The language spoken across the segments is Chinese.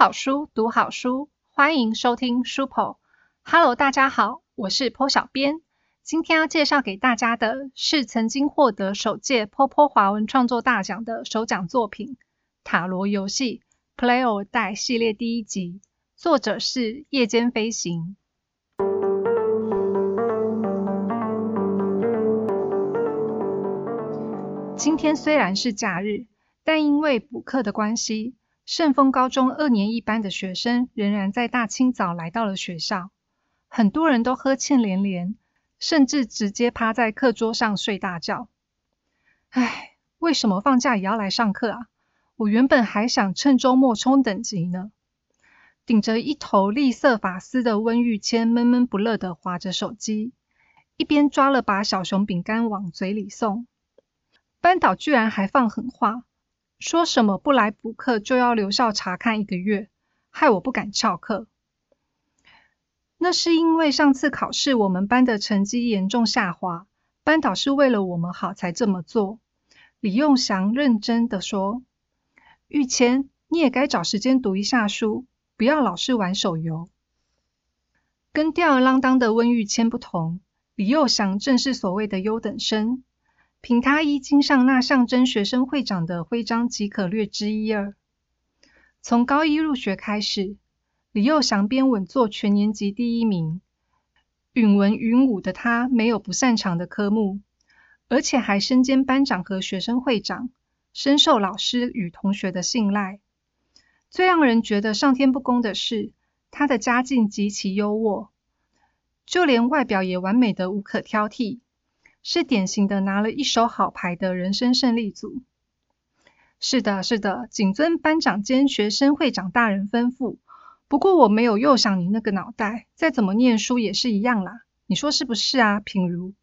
好书，读好书，欢迎收听书铺。Hello，大家好，我是坡小编。今天要介绍给大家的是曾经获得首届坡坡华文创作大奖的首奖作品《塔罗游戏 Play or Die》系列第一集，作者是夜间飞行。今天虽然是假日，但因为补课的关系。盛丰高中二年一班的学生仍然在大清早来到了学校，很多人都呵欠连连，甚至直接趴在课桌上睡大觉。唉，为什么放假也要来上课啊？我原本还想趁周末冲等级呢。顶着一头栗色发丝的温玉谦闷闷不乐地划着手机，一边抓了把小熊饼干往嘴里送。班导居然还放狠话。说什么不来补课就要留校查看一个月，害我不敢翘课。那是因为上次考试我们班的成绩严重下滑，班导是为了我们好才这么做。李用祥认真的说：“玉谦，你也该找时间读一下书，不要老是玩手游。”跟吊儿郎当的温玉谦不同，李佑祥正是所谓的优等生。凭他衣襟上那象征学生会长的徽章，即可略知一二。从高一入学开始，李佑祥便稳坐全年级第一名。允文允武的他，没有不擅长的科目，而且还身兼班长和学生会长，深受老师与同学的信赖。最让人觉得上天不公的是，他的家境极其优渥，就连外表也完美的无可挑剔。是典型的拿了一手好牌的人生胜利组。是的，是的，谨遵班长兼学生会长大人吩咐。不过我没有又想你那个脑袋，再怎么念书也是一样啦。你说是不是啊，品如？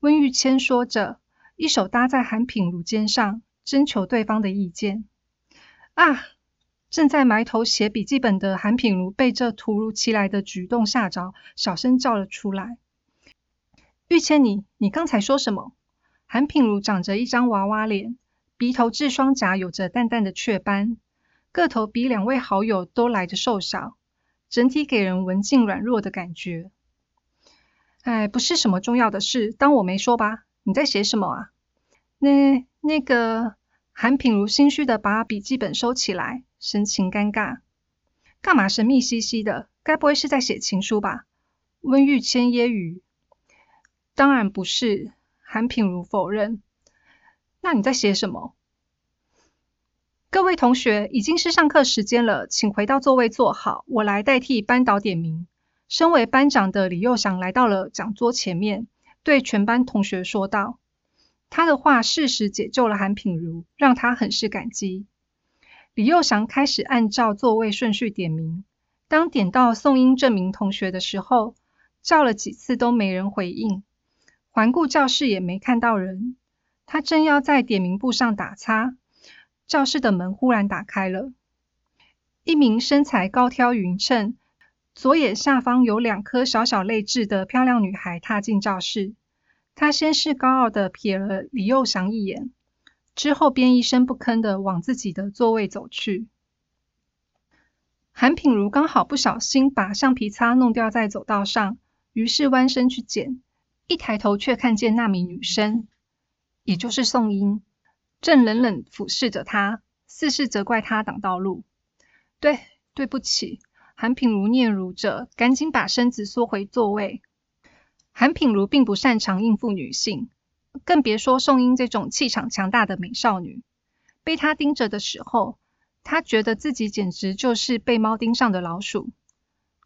温玉谦说着，一手搭在韩品如肩上，征求对方的意见。啊！正在埋头写笔记本的韩品如被这突如其来的举动吓着，小声叫了出来。玉谦，你你刚才说什么？韩品如长着一张娃娃脸，鼻头至双颊有着淡淡的雀斑，个头比两位好友都来得瘦小，整体给人文静软弱的感觉。哎，不是什么重要的事，当我没说吧？你在写什么啊？那那个韩品如心虚的把笔记本收起来，神情尴尬。干嘛神秘兮兮的？该不会是在写情书吧？温玉谦揶揄。当然不是，韩品如否认。那你在写什么？各位同学，已经是上课时间了，请回到座位坐好，我来代替班导点名。身为班长的李佑祥来到了讲桌前面，对全班同学说道：“他的话适时解救了韩品如，让他很是感激。”李佑祥开始按照座位顺序点名，当点到宋英这名同学的时候，叫了几次都没人回应。环顾教室也没看到人，他正要在点名簿上打叉，教室的门忽然打开了，一名身材高挑匀称、左眼下方有两颗小小泪痣的漂亮女孩踏进教室。她先是高傲的瞥了李幼祥一眼，之后便一声不吭的往自己的座位走去。韩品如刚好不小心把橡皮擦弄掉在走道上，于是弯身去捡。一抬头，却看见那名女生，也就是宋英，正冷冷俯视着他，似是责怪他挡道路。对，对不起。韩品如嗫嚅着，赶紧把身子缩回座位。韩品如并不擅长应付女性，更别说宋英这种气场强大的美少女。被她盯着的时候，她觉得自己简直就是被猫盯上的老鼠。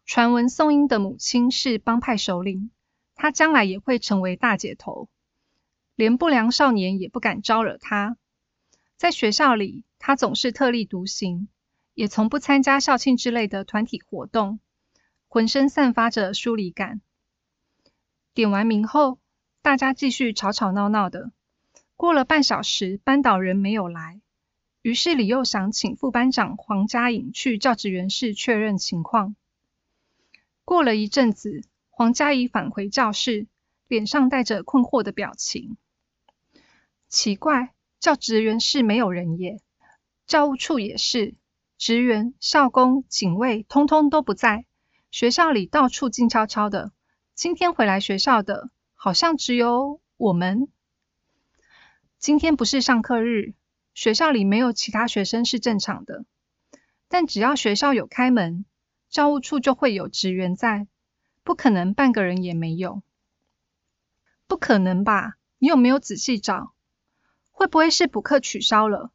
传闻宋英的母亲是帮派首领。他将来也会成为大姐头，连不良少年也不敢招惹他。在学校里，他总是特立独行，也从不参加校庆之类的团体活动，浑身散发着疏离感。点完名后，大家继续吵吵闹闹的。过了半小时，班导人没有来，于是李又祥请副班长黄嘉颖去教职员室确认情况。过了一阵子。黄嘉怡返回教室，脸上带着困惑的表情。奇怪，教职员室没有人耶，教务处也是，职员、校工、警卫通通都不在，学校里到处静悄悄的。今天回来学校的，好像只有我们。今天不是上课日，学校里没有其他学生是正常的。但只要学校有开门，教务处就会有职员在，不可能半个人也没有。不可能吧？你有没有仔细找？会不会是补课取消了？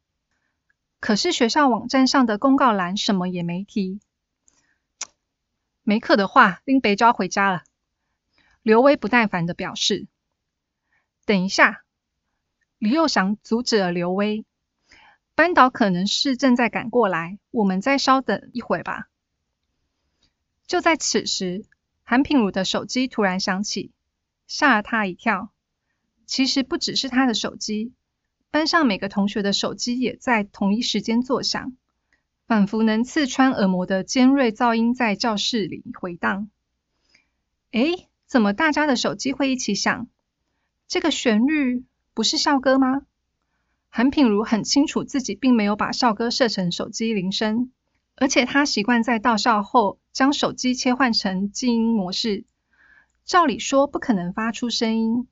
可是学校网站上的公告栏什么也没提。没课的话，拎背包回家了。刘威不耐烦的表示：“等一下。”李佑祥阻止了刘威。班导可能是正在赶过来，我们再稍等一会吧。就在此时，韩品如的手机突然响起，吓了他一跳。其实不只是他的手机。班上每个同学的手机也在同一时间作响，仿佛能刺穿耳膜的尖锐噪音在教室里回荡。诶，怎么大家的手机会一起响？这个旋律不是校歌吗？韩品如很清楚自己并没有把校歌设成手机铃声，而且他习惯在到校后将手机切换成静音模式，照理说不可能发出声音。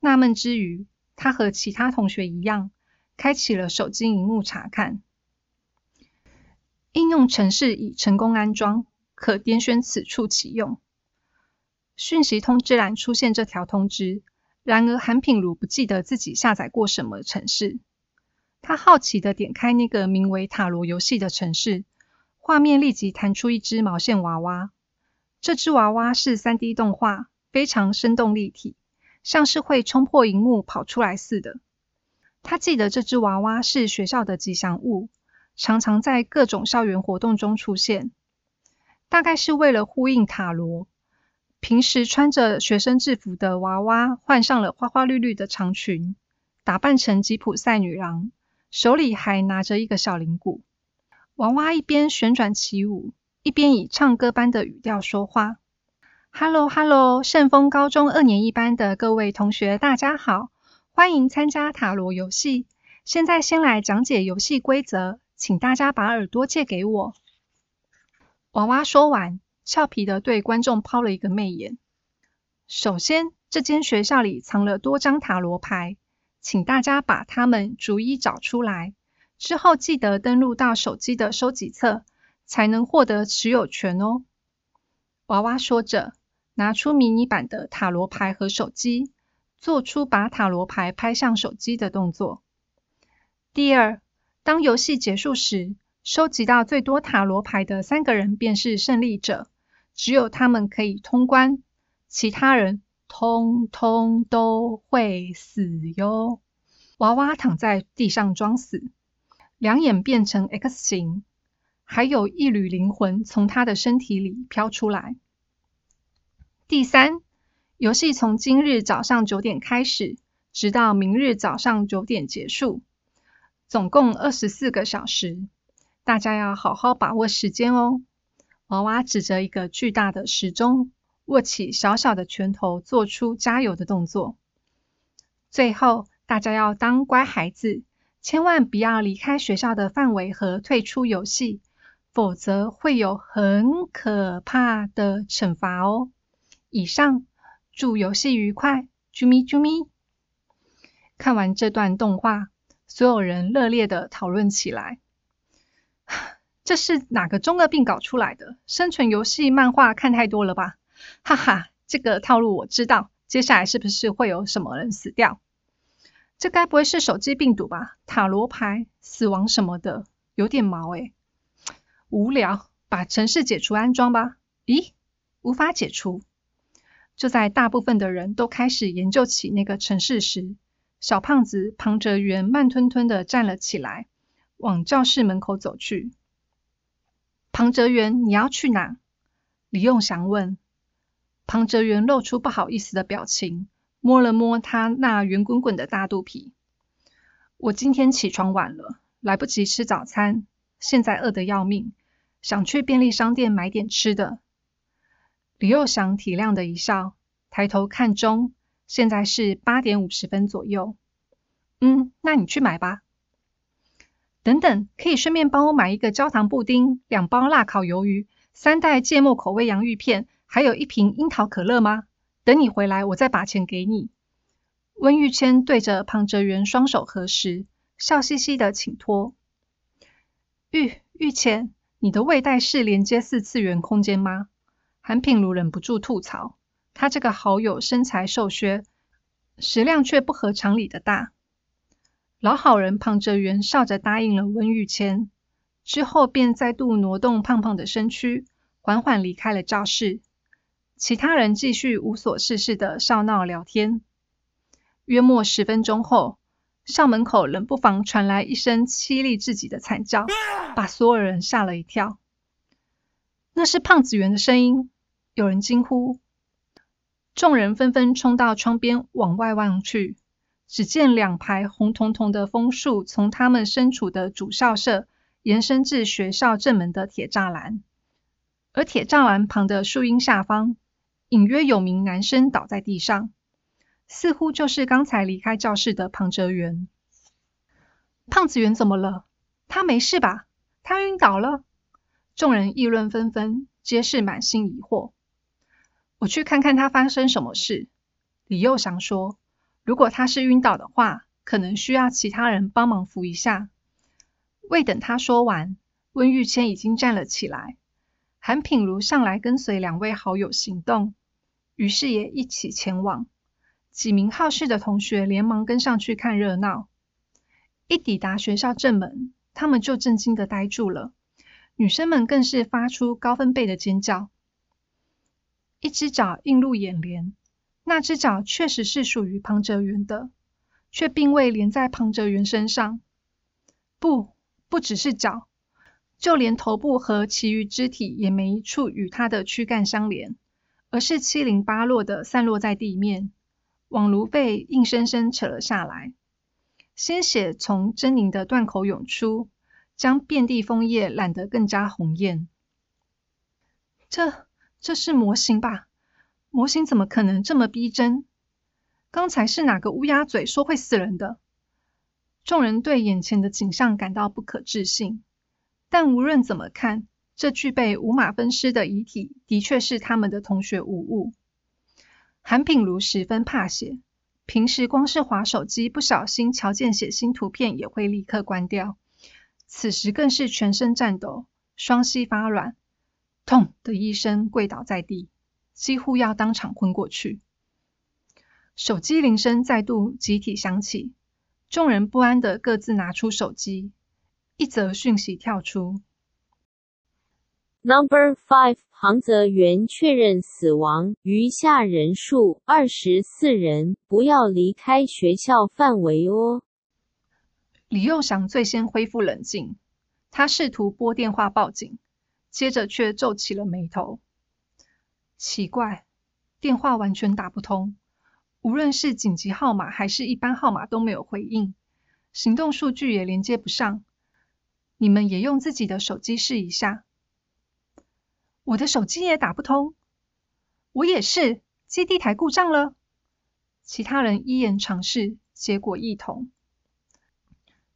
纳闷之余。他和其他同学一样，开启了手机荧幕查看。应用程式已成功安装，可点选此处启用。讯息通知栏出现这条通知，然而韩品如不记得自己下载过什么程式。他好奇的点开那个名为塔罗游戏的程式，画面立即弹出一只毛线娃娃。这只娃娃是三 D 动画，非常生动立体。像是会冲破荧幕跑出来似的。他记得这只娃娃是学校的吉祥物，常常在各种校园活动中出现。大概是为了呼应塔罗，平时穿着学生制服的娃娃换上了花花绿绿的长裙，打扮成吉普赛女郎，手里还拿着一个小铃鼓。娃娃一边旋转起舞，一边以唱歌般的语调说话。Hello，Hello，盛丰高中二年一班的各位同学，大家好，欢迎参加塔罗游戏。现在先来讲解游戏规则，请大家把耳朵借给我。娃娃说完，俏皮的对观众抛了一个媚眼。首先，这间学校里藏了多张塔罗牌，请大家把它们逐一找出来。之后记得登录到手机的收集册，才能获得持有权哦。娃娃说着。拿出迷你版的塔罗牌和手机，做出把塔罗牌拍向手机的动作。第二，当游戏结束时，收集到最多塔罗牌的三个人便是胜利者，只有他们可以通关，其他人通通都会死哟。娃娃躺在地上装死，两眼变成 X 形，还有一缕灵魂从他的身体里飘出来。第三，游戏从今日早上九点开始，直到明日早上九点结束，总共二十四个小时，大家要好好把握时间哦。娃娃指着一个巨大的时钟，握起小小的拳头，做出加油的动作。最后，大家要当乖孩子，千万不要离开学校的范围和退出游戏，否则会有很可怕的惩罚哦。以上，祝游戏愉快，啾咪啾咪。看完这段动画，所有人热烈的讨论起来。这是哪个中二病搞出来的？生存游戏漫画看太多了吧？哈哈，这个套路我知道。接下来是不是会有什么人死掉？这该不会是手机病毒吧？塔罗牌死亡什么的，有点毛诶。无聊，把程式解除安装吧。咦，无法解除。就在大部分的人都开始研究起那个城市时，小胖子庞哲元慢吞吞的站了起来，往教室门口走去。庞哲元，你要去哪？李用祥问。庞哲元露出不好意思的表情，摸了摸他那圆滚滚的大肚皮。我今天起床晚了，来不及吃早餐，现在饿得要命，想去便利商店买点吃的。李幼祥体谅的一笑，抬头看钟，现在是八点五十分左右。嗯，那你去买吧。等等，可以顺便帮我买一个焦糖布丁、两包辣烤鱿鱼、三袋芥末口味洋芋片，还有一瓶樱桃可乐吗？等你回来，我再把钱给你。温玉谦对着庞哲元双手合十，笑嘻嘻的请托。玉玉谦，你的胃袋是连接四次元空间吗？韩品如忍不住吐槽，他这个好友身材瘦削，食量却不合常理的大。老好人庞哲元笑着答应了温玉谦，之后便再度挪动胖胖的身躯，缓缓离开了教室。其他人继续无所事事的笑闹聊天。约莫十分钟后，校门口冷不防传来一声凄厉至极的惨叫，把所有人吓了一跳。那是胖子元的声音，有人惊呼。众人纷纷冲到窗边往外望去，只见两排红彤彤的枫树从他们身处的主校舍延伸至学校正门的铁栅栏，而铁栅栏旁的树荫下方，隐约有名男生倒在地上。似乎就是刚才离开教室的庞哲元。胖子元怎么了？他没事吧？他晕倒了？众人议论纷纷，皆是满心疑惑。我去看看他发生什么事。李佑祥说：“如果他是晕倒的话，可能需要其他人帮忙扶一下。”未等他说完，温玉谦已经站了起来。韩品如上来跟随两位好友行动，于是也一起前往。几名好事的同学连忙跟上去看热闹。一抵达学校正门，他们就震惊的呆住了。女生们更是发出高分贝的尖叫。一只脚映入眼帘，那只脚确实是属于庞哲元的，却并未连在庞哲元身上。不，不只是脚，就连头部和其余肢体也没一处与他的躯干相连，而是七零八落的散落在地面。网炉被硬生生扯了下来，鲜血从狰狞的断口涌出，将遍地枫叶染得更加红艳。这这是模型吧？模型怎么可能这么逼真？刚才是哪个乌鸦嘴说会死人的？众人对眼前的景象感到不可置信，但无论怎么看，这具备五马分尸的遗体，的确是他们的同学无误。韩品如十分怕血，平时光是滑手机，不小心瞧见血腥图片也会立刻关掉。此时更是全身颤抖，双膝发软，痛的一声跪倒在地，几乎要当场昏过去。手机铃声再度集体响起，众人不安的各自拿出手机，一则讯息跳出。Number five，庞泽元确认死亡，余下人数二十四人，不要离开学校范围哦。李佑祥最先恢复冷静，他试图拨电话报警，接着却皱起了眉头。奇怪，电话完全打不通，无论是紧急号码还是一般号码都没有回应，行动数据也连接不上。你们也用自己的手机试一下。我的手机也打不通，我也是，基地台故障了。其他人一言尝试，结果异同。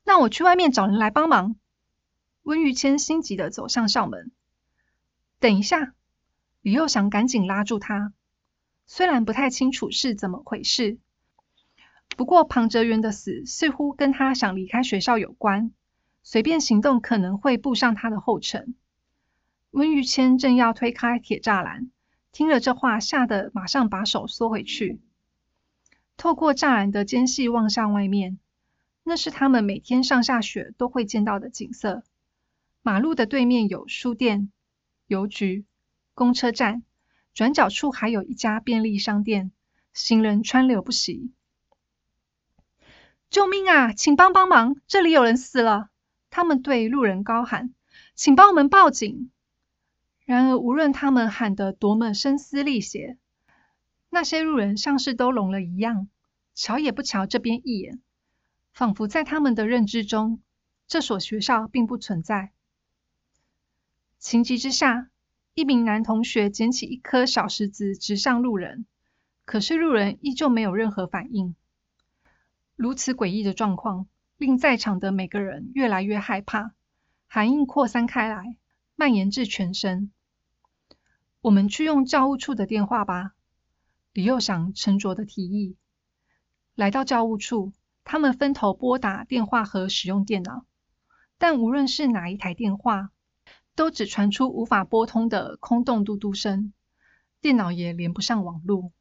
那我去外面找人来帮忙。温玉谦心急的走向校门。等一下，李佑祥赶紧拉住他。虽然不太清楚是怎么回事，不过庞哲元的死似乎跟他想离开学校有关，随便行动可能会步上他的后尘。温玉谦正要推开铁栅栏，听了这话，吓得马上把手缩回去。透过栅栏的间隙望向外面，那是他们每天上下学都会见到的景色。马路的对面有书店、邮局、公车站，转角处还有一家便利商店，行人川流不息。救命啊！请帮帮忙，这里有人死了！他们对路人高喊：“请帮我们报警！”然而，无论他们喊得多么声嘶力竭，那些路人像是都聋了一样，瞧也不瞧这边一眼，仿佛在他们的认知中，这所学校并不存在。情急之下，一名男同学捡起一颗小石子，直向路人，可是路人依旧没有任何反应。如此诡异的状况，令在场的每个人越来越害怕，寒意扩散开来，蔓延至全身。我们去用教务处的电话吧，李佑祥沉着的提议。来到教务处，他们分头拨打电话和使用电脑，但无论是哪一台电话，都只传出无法拨通的空洞嘟嘟声，电脑也连不上网路。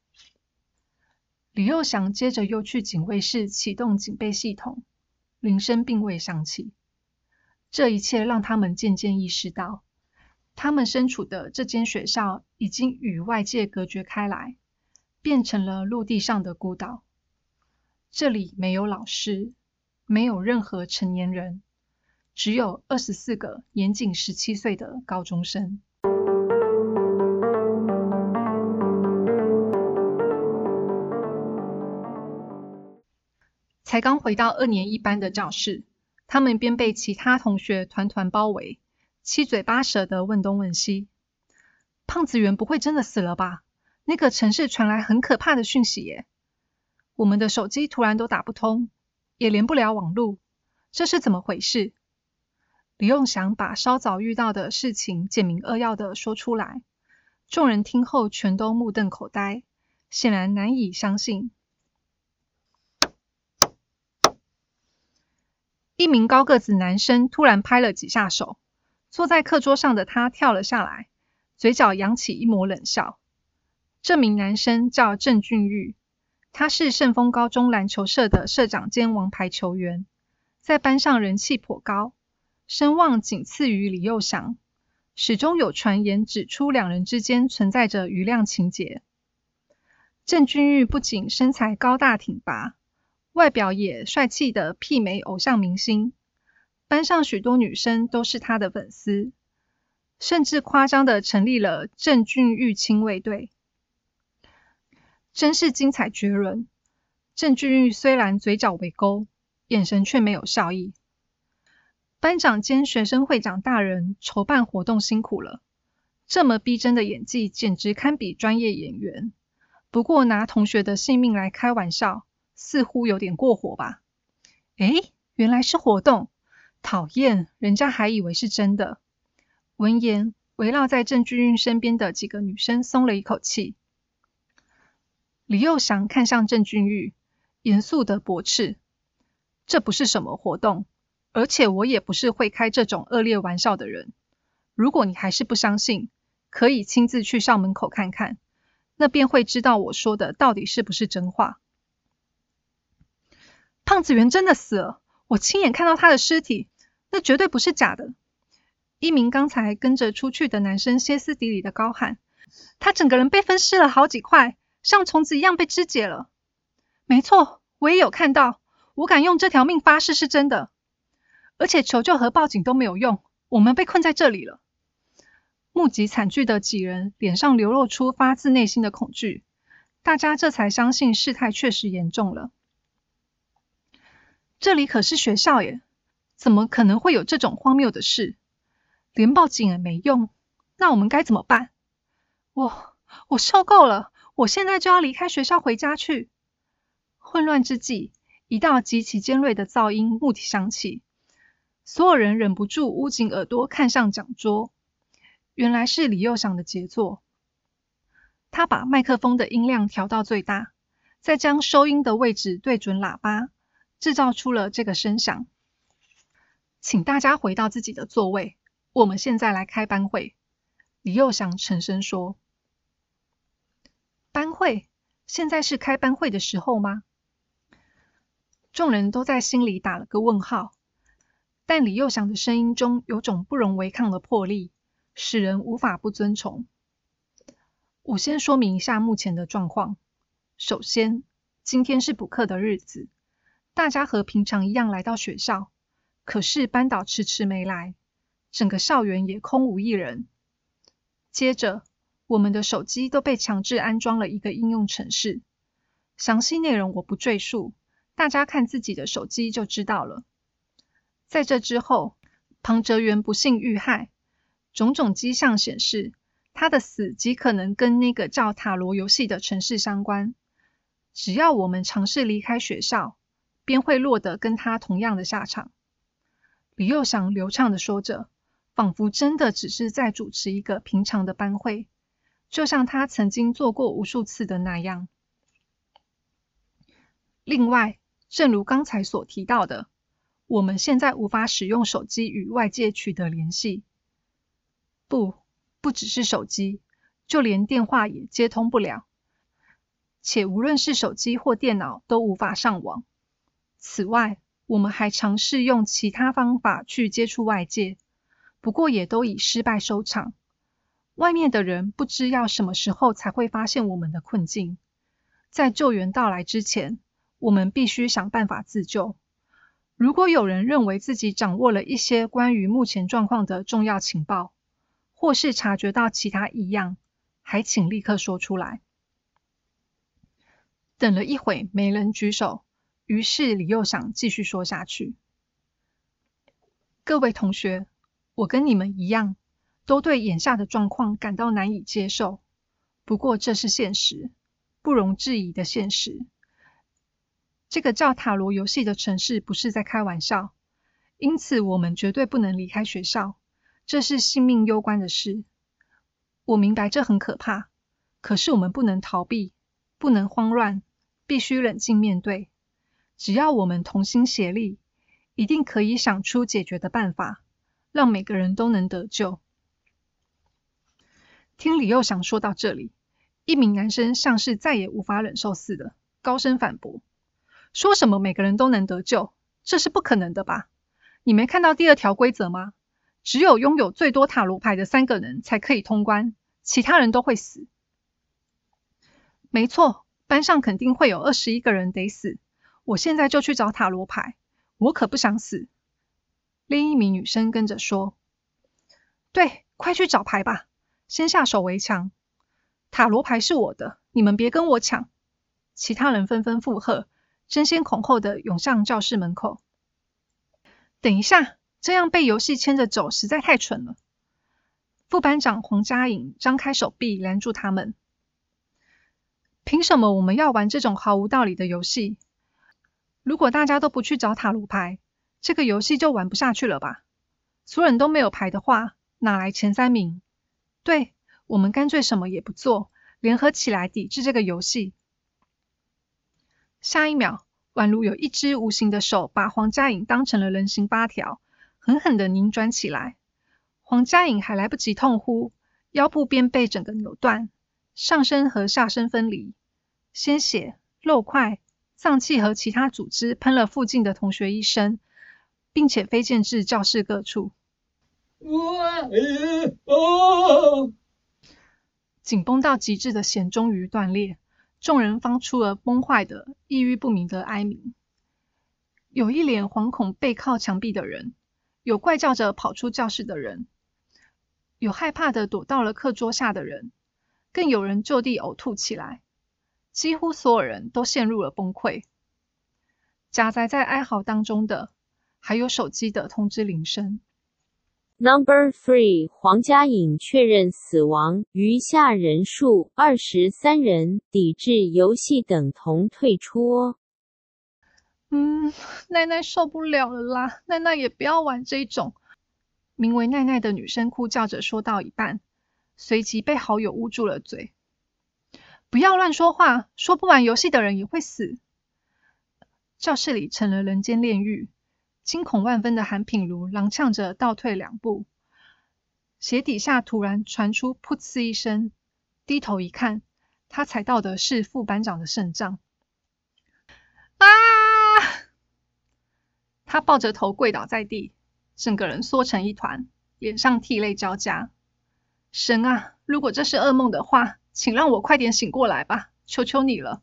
李佑祥接着又去警卫室启动警备系统。铃声并未响起，这一切让他们渐渐意识到，他们身处的这间学校已经与外界隔绝开来，变成了陆地上的孤岛。这里没有老师，没有任何成年人，只有二十四个年仅十七岁的高中生。才刚回到二年一班的教室，他们便被其他同学团团包围，七嘴八舌的问东问西。胖子元不会真的死了吧？那个城市传来很可怕的讯息耶！我们的手机突然都打不通，也连不了网路，这是怎么回事？李用祥把稍早遇到的事情简明扼要的说出来，众人听后全都目瞪口呆，显然难以相信。一名高个子男生突然拍了几下手，坐在课桌上的他跳了下来，嘴角扬起一抹冷笑。这名男生叫郑俊玉，他是盛丰高中篮球社的社长兼王牌球员，在班上人气颇高，声望仅次于李佑祥。始终有传言指出两人之间存在着余量情节。郑俊玉不仅身材高大挺拔。外表也帅气的媲美偶像明星，班上许多女生都是他的粉丝，甚至夸张的成立了郑俊玉亲卫队，真是精彩绝伦。郑俊玉虽然嘴角微勾，眼神却没有笑意。班长兼学生会长大人筹办活动辛苦了，这么逼真的演技简直堪比专业演员。不过拿同学的性命来开玩笑。似乎有点过火吧？哎，原来是活动，讨厌，人家还以为是真的。闻言，围绕在郑俊玉身边的几个女生松了一口气。李幼祥看向郑俊玉，严肃的驳斥：“这不是什么活动，而且我也不是会开这种恶劣玩笑的人。如果你还是不相信，可以亲自去校门口看看，那便会知道我说的到底是不是真话。”胖子元真的死了，我亲眼看到他的尸体，那绝对不是假的。一名刚才跟着出去的男生歇斯底里的高喊：“他整个人被分尸了好几块，像虫子一样被肢解了。”没错，我也有看到，我敢用这条命发誓是真的。而且求救和报警都没有用，我们被困在这里了。目击惨剧的几人脸上流露出发自内心的恐惧，大家这才相信事态确实严重了。这里可是学校耶，怎么可能会有这种荒谬的事？连报警也没用，那我们该怎么办？我我受够了，我现在就要离开学校回家去。混乱之际，一道极其尖锐的噪音蓦地响起，所有人忍不住捂紧耳朵看向讲桌。原来是李佑祥的杰作。他把麦克风的音量调到最大，再将收音的位置对准喇叭。制造出了这个声响，请大家回到自己的座位。我们现在来开班会。李佑祥沉声说：“班会？现在是开班会的时候吗？”众人都在心里打了个问号。但李佑祥的声音中有种不容违抗的魄力，使人无法不遵从。我先说明一下目前的状况。首先，今天是补课的日子。大家和平常一样来到学校，可是班导迟迟没来，整个校园也空无一人。接着，我们的手机都被强制安装了一个应用程式，详细内容我不赘述，大家看自己的手机就知道了。在这之后，庞哲元不幸遇害，种种迹象显示，他的死极可能跟那个叫塔罗游戏的城市相关。只要我们尝试离开学校，便会落得跟他同样的下场。李幼祥流畅的说着，仿佛真的只是在主持一个平常的班会，就像他曾经做过无数次的那样。另外，正如刚才所提到的，我们现在无法使用手机与外界取得联系。不，不只是手机，就连电话也接通不了。且无论是手机或电脑都无法上网。此外，我们还尝试用其他方法去接触外界，不过也都以失败收场。外面的人不知要什么时候才会发现我们的困境，在救援到来之前，我们必须想办法自救。如果有人认为自己掌握了一些关于目前状况的重要情报，或是察觉到其他异样，还请立刻说出来。等了一会，没人举手，于是李又想继续说下去：“各位同学，我跟你们一样，都对眼下的状况感到难以接受。不过这是现实，不容置疑的现实。这个叫塔罗游戏的城市不是在开玩笑，因此我们绝对不能离开学校，这是性命攸关的事。我明白这很可怕，可是我们不能逃避，不能慌乱。”必须冷静面对。只要我们同心协力，一定可以想出解决的办法，让每个人都能得救。听李幼祥说到这里，一名男生像是再也无法忍受似的，高声反驳：“说什么每个人都能得救？这是不可能的吧？你没看到第二条规则吗？只有拥有最多塔罗牌的三个人才可以通关，其他人都会死。”没错。班上肯定会有二十一个人得死，我现在就去找塔罗牌，我可不想死。另一名女生跟着说：“对，快去找牌吧，先下手为强。塔罗牌是我的，你们别跟我抢。”其他人纷纷附和，争先恐后的涌向教室门口。等一下，这样被游戏牵着走实在太蠢了。副班长黄佳颖张开手臂拦住他们。凭什么我们要玩这种毫无道理的游戏？如果大家都不去找塔罗牌，这个游戏就玩不下去了吧？所有人都没有牌的话，哪来前三名？对，我们干脆什么也不做，联合起来抵制这个游戏。下一秒，宛如有一只无形的手把黄佳颖当成了人形八条，狠狠的拧转起来。黄佳颖还来不及痛呼，腰部便被整个扭断。上身和下身分离，鲜血、肉块、脏器和其他组织喷了附近的同学一身，并且飞溅至教室各处。紧绷到极致的弦终于断裂，众人发出了崩坏的、抑郁不明的哀鸣。有一脸惶恐背靠墙壁的人，有怪叫着跑出教室的人，有害怕的躲到了课桌下的人。更有人就地呕吐起来，几乎所有人都陷入了崩溃。夹杂在哀嚎当中的，还有手机的通知铃声。Number three，黄佳颖确认死亡，余下人数二十三人，抵制游戏等同退出。嗯，奈奈受不了了啦！奈奈也不要玩这种。名为奈奈的女生哭叫着说到一半。随即被好友捂住了嘴，不要乱说话，说不玩游戏的人也会死。教室里成了人间炼狱，惊恐万分的韩品如踉跄着倒退两步，鞋底下突然传出噗呲一声，低头一看，他踩到的是副班长的肾脏。啊！他抱着头跪倒在地，整个人缩成一团，脸上涕泪交加。神啊！如果这是噩梦的话，请让我快点醒过来吧，求求你了！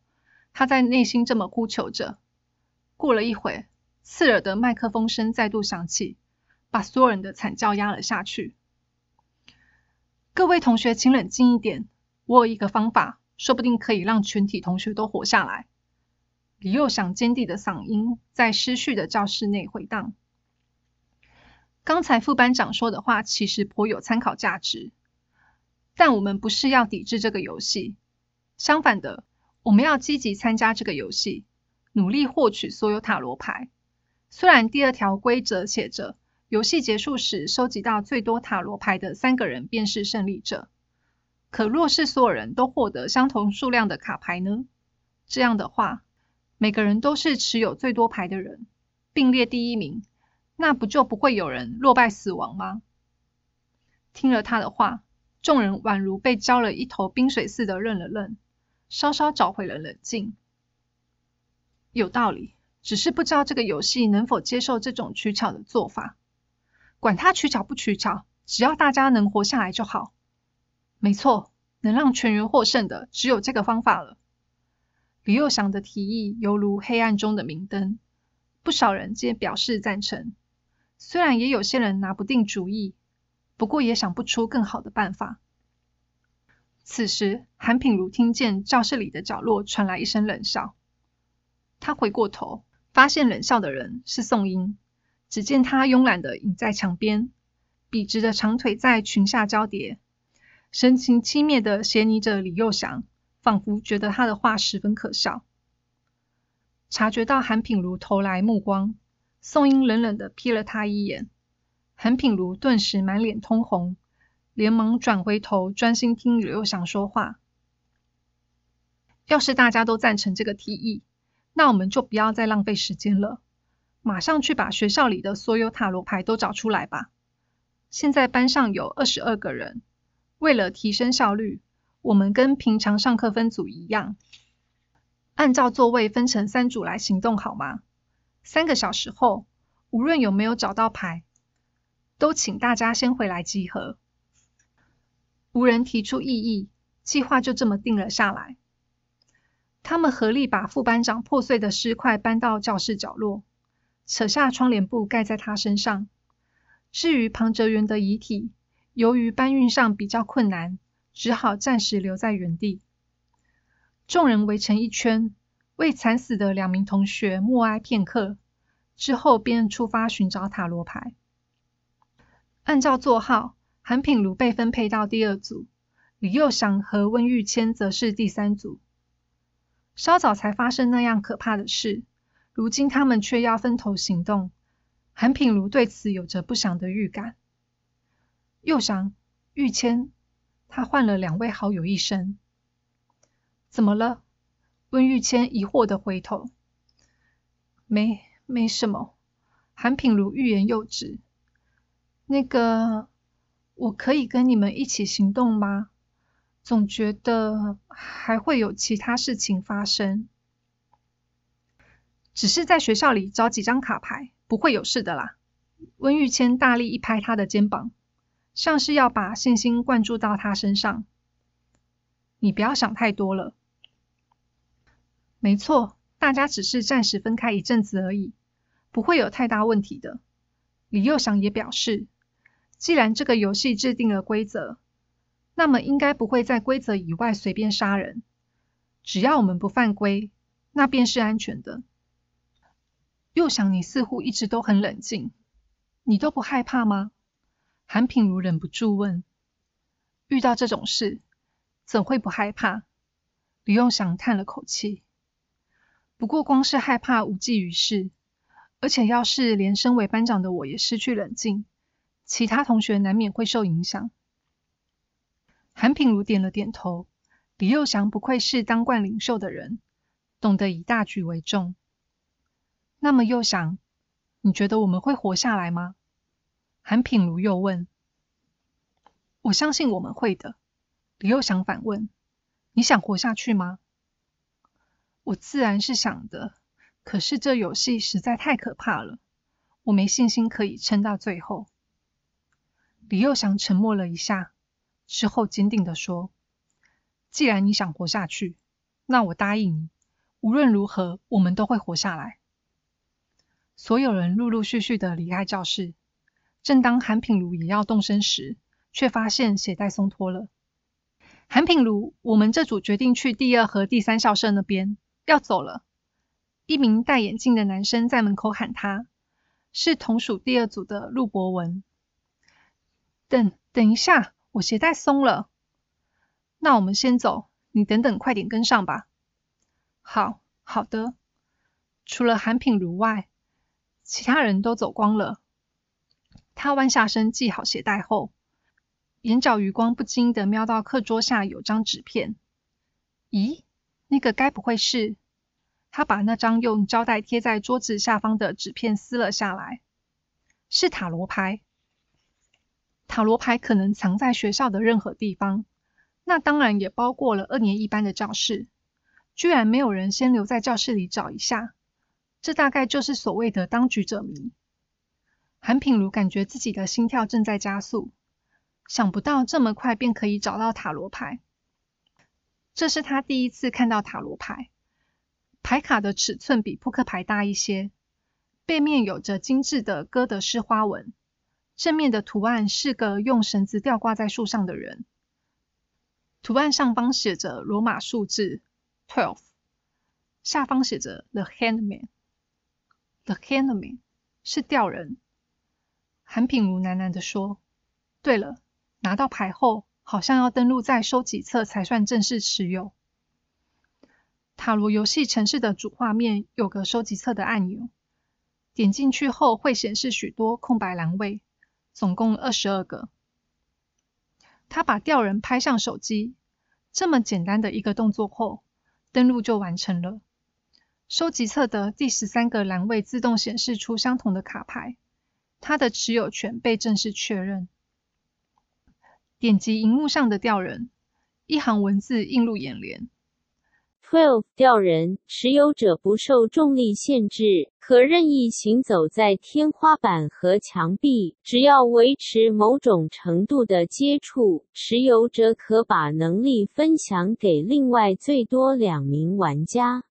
他在内心这么呼求着。过了一会，刺耳的麦克风声再度响起，把所有人的惨叫压了下去。各位同学，请冷静一点，我有一个方法，说不定可以让全体同学都活下来。李幼想坚定的嗓音在失序的教室内回荡。刚才副班长说的话，其实颇有参考价值。但我们不是要抵制这个游戏，相反的，我们要积极参加这个游戏，努力获取所有塔罗牌。虽然第二条规则写着，游戏结束时收集到最多塔罗牌的三个人便是胜利者，可若是所有人都获得相同数量的卡牌呢？这样的话，每个人都是持有最多牌的人，并列第一名，那不就不会有人落败死亡吗？听了他的话，众人宛如被浇了一头冰水似的愣了愣，稍稍找回了冷静。有道理。只是不知道这个游戏能否接受这种取巧的做法。管它取巧不取巧，只要大家能活下来就好。没错，能让全员获胜的只有这个方法了。李幼祥的提议犹如黑暗中的明灯，不少人皆表示赞成。虽然也有些人拿不定主意，不过也想不出更好的办法。此时，韩品如听见教室里的角落传来一声冷笑，他回过头。发现冷笑的人是宋英，只见他慵懒的倚在墙边，笔直的长腿在裙下交叠，神情轻蔑的斜睨着李幼祥，仿佛觉得他的话十分可笑。察觉到韩品如投来目光，宋英冷冷的瞥了他一眼，韩品如顿时满脸通红，连忙转回头专心听李幼祥说话。要是大家都赞成这个提议。那我们就不要再浪费时间了，马上去把学校里的所有塔罗牌都找出来吧。现在班上有二十二个人，为了提升效率，我们跟平常上课分组一样，按照座位分成三组来行动，好吗？三个小时后，无论有没有找到牌，都请大家先回来集合。无人提出异议，计划就这么定了下来。他们合力把副班长破碎的尸块搬到教室角落，扯下窗帘布盖在他身上。至于庞哲元的遗体，由于搬运上比较困难，只好暂时留在原地。众人围成一圈，为惨死的两名同学默哀片刻，之后便出发寻找塔罗牌。按照座号，韩品如被分配到第二组，李佑祥和温玉谦则是第三组。稍早才发生那样可怕的事，如今他们却要分头行动。韩品如对此有着不祥的预感。又想玉谦，他换了两位好友一声。怎么了？温玉谦疑惑的回头。没，没什么。韩品如欲言又止。那个，我可以跟你们一起行动吗？总觉得还会有其他事情发生，只是在学校里找几张卡牌，不会有事的啦。温玉谦大力一拍他的肩膀，像是要把信心灌注到他身上。你不要想太多了。没错，大家只是暂时分开一阵子而已，不会有太大问题的。李幼祥也表示，既然这个游戏制定了规则。那么应该不会在规则以外随便杀人，只要我们不犯规，那便是安全的。又想你似乎一直都很冷静，你都不害怕吗？韩品如忍不住问。遇到这种事，怎会不害怕？李用祥叹了口气。不过光是害怕无济于事，而且要是连身为班长的我也失去冷静，其他同学难免会受影响。韩品如点了点头。李幼祥不愧是当惯领袖的人，懂得以大局为重。那么幼祥，你觉得我们会活下来吗？韩品如又问。我相信我们会的。李幼祥反问。你想活下去吗？我自然是想的。可是这游戏实在太可怕了，我没信心可以撑到最后。李幼祥沉默了一下。之后坚定的说：“既然你想活下去，那我答应你，无论如何，我们都会活下来。”所有人陆陆续续的离开教室。正当韩品如也要动身时，却发现鞋带松脱了。韩品如，我们这组决定去第二和第三校舍那边，要走了。一名戴眼镜的男生在门口喊他，是同属第二组的陆博文。等等一下。我鞋带松了，那我们先走，你等等，快点跟上吧。好好的，除了韩品如外，其他人都走光了。他弯下身系好鞋带后，眼角余光不经意的瞄到课桌下有张纸片。咦，那个该不会是？他把那张用胶带贴在桌子下方的纸片撕了下来，是塔罗牌。塔罗牌可能藏在学校的任何地方，那当然也包括了二年一班的教室。居然没有人先留在教室里找一下，这大概就是所谓的当局者迷。韩品如感觉自己的心跳正在加速，想不到这么快便可以找到塔罗牌。这是他第一次看到塔罗牌。牌卡的尺寸比扑克牌大一些，背面有着精致的哥德式花纹，正面的图案是个用绳子吊挂在树上的人，图案上方写着罗马数字 twelve，下方写着 The Handman，The Handman 是吊人。韩品如喃喃地说：“对了，拿到牌后，好像要登录在收集册才算正式持有。”塔罗游戏城市的主画面有个收集册的按钮，点进去后会显示许多空白栏位，总共二十二个。他把吊人拍上手机，这么简单的一个动作后，登录就完成了。收集册的第十三个栏位自动显示出相同的卡牌，他的持有权被正式确认。点击荧幕上的吊人，一行文字映入眼帘。Twelve 吊人持有者不受重力限制，可任意行走在天花板和墙壁，只要维持某种程度的接触，持有者可把能力分享给另外最多两名玩家。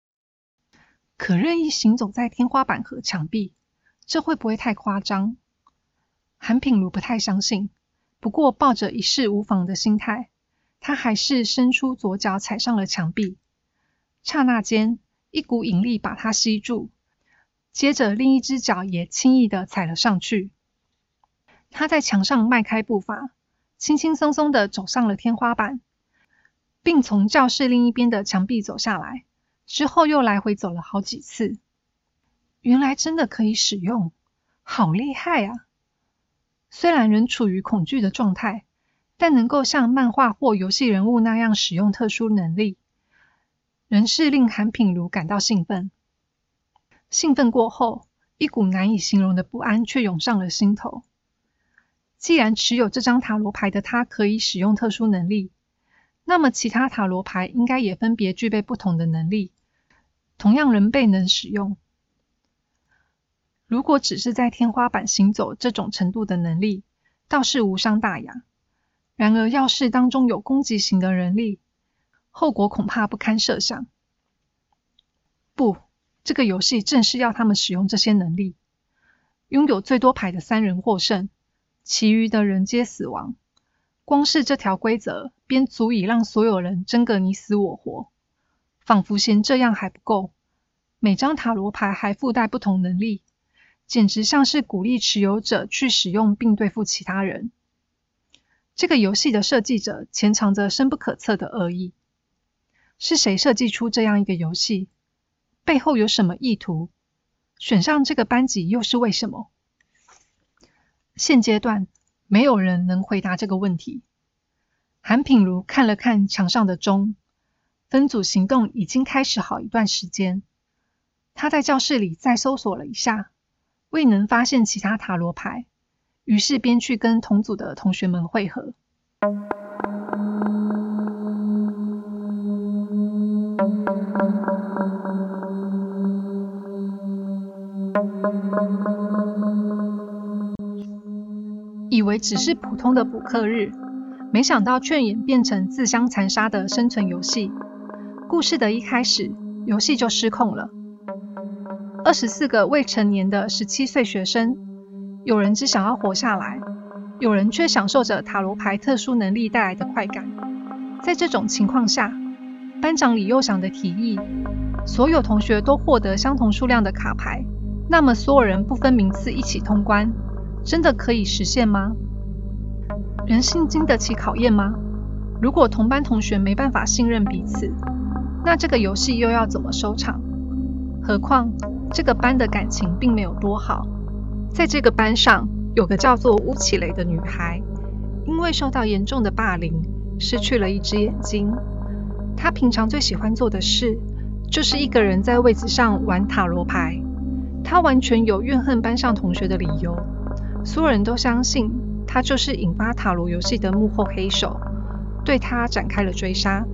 可任意行走在天花板和墙壁，这会不会太夸张？韩品如不太相信，不过抱着一试无妨的心态，他还是伸出左脚踩上了墙壁。刹那间，一股引力把他吸住，接着另一只脚也轻易的踩了上去。他在墙上迈开步伐，轻轻松松的走上了天花板，并从教室另一边的墙壁走下来。之后又来回走了好几次。原来真的可以使用，好厉害啊！虽然仍处于恐惧的状态，但能够像漫画或游戏人物那样使用特殊能力。仍是令韩品如感到兴奋。兴奋过后，一股难以形容的不安却涌上了心头。既然持有这张塔罗牌的他可以使用特殊能力，那么其他塔罗牌应该也分别具备不同的能力，同样仍被能使用。如果只是在天花板行走这种程度的能力，倒是无伤大雅。然而，要是当中有攻击型的人力，后果恐怕不堪设想。不，这个游戏正是要他们使用这些能力。拥有最多牌的三人获胜，其余的人皆死亡。光是这条规则，便足以让所有人争个你死我活。仿佛嫌这样还不够，每张塔罗牌还附带不同能力，简直像是鼓励持有者去使用并对付其他人。这个游戏的设计者潜藏着深不可测的恶意。是谁设计出这样一个游戏？背后有什么意图？选上这个班级又是为什么？现阶段没有人能回答这个问题。韩品如看了看墙上的钟，分组行动已经开始好一段时间。他在教室里再搜索了一下，未能发现其他塔罗牌，于是便去跟同组的同学们会合。以为只是普通的补课日，没想到却演变成自相残杀的生存游戏。故事的一开始，游戏就失控了。二十四个未成年的十七岁学生，有人只想要活下来，有人却享受着塔罗牌特殊能力带来的快感。在这种情况下，班长李佑想的提议，所有同学都获得相同数量的卡牌，那么所有人不分名次一起通关，真的可以实现吗？人性经得起考验吗？如果同班同学没办法信任彼此，那这个游戏又要怎么收场？何况这个班的感情并没有多好。在这个班上，有个叫做乌启雷的女孩，因为受到严重的霸凌，失去了一只眼睛。她平常最喜欢做的事，就是一个人在位子上玩塔罗牌。他完全有怨恨班上同学的理由，所有人都相信他就是引发塔罗游戏的幕后黑手，对他展开了追杀。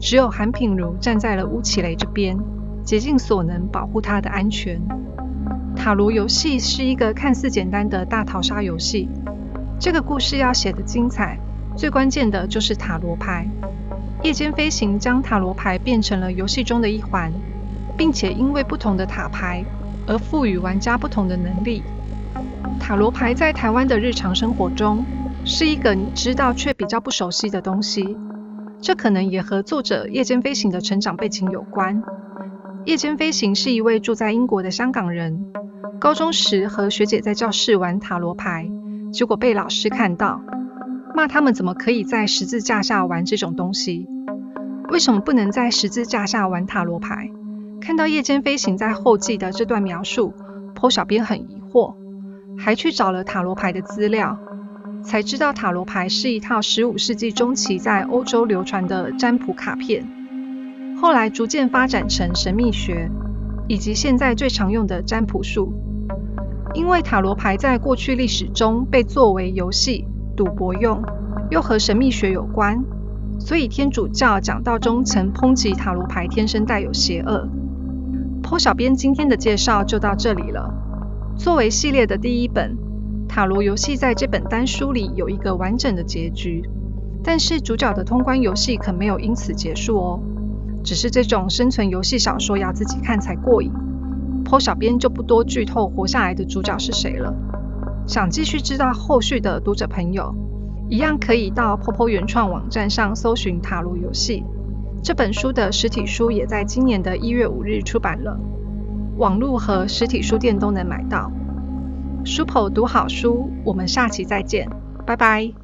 只有韩品如站在了乌奇雷这边，竭尽所能保护他的安全。塔罗游戏是一个看似简单的大逃杀游戏。这个故事要写的精彩，最关键的就是塔罗牌。夜间飞行将塔罗牌变成了游戏中的一环，并且因为不同的塔牌而赋予玩家不同的能力。塔罗牌在台湾的日常生活中是一个你知道却比较不熟悉的东西，这可能也和作者夜间飞行的成长背景有关。夜间飞行是一位住在英国的香港人。高中时和学姐在教室玩塔罗牌，结果被老师看到，骂他们怎么可以在十字架下玩这种东西？为什么不能在十字架下玩塔罗牌？看到夜间飞行在后记的这段描述，坡小编很疑惑，还去找了塔罗牌的资料，才知道塔罗牌是一套十五世纪中期在欧洲流传的占卜卡片，后来逐渐发展成神秘学，以及现在最常用的占卜术。因为塔罗牌在过去历史中被作为游戏、赌博用，又和神秘学有关，所以天主教讲道中曾抨击塔罗牌天生带有邪恶。坡小编今天的介绍就到这里了。作为系列的第一本，塔罗游戏在这本单书里有一个完整的结局，但是主角的通关游戏可没有因此结束哦。只是这种生存游戏小说要自己看才过瘾。坡小编就不多剧透活下来的主角是谁了。想继续知道后续的读者朋友，一样可以到坡坡原创网站上搜寻塔罗游戏。这本书的实体书也在今年的一月五日出版了，网络和实体书店都能买到。书 o 读好书，我们下期再见，拜拜。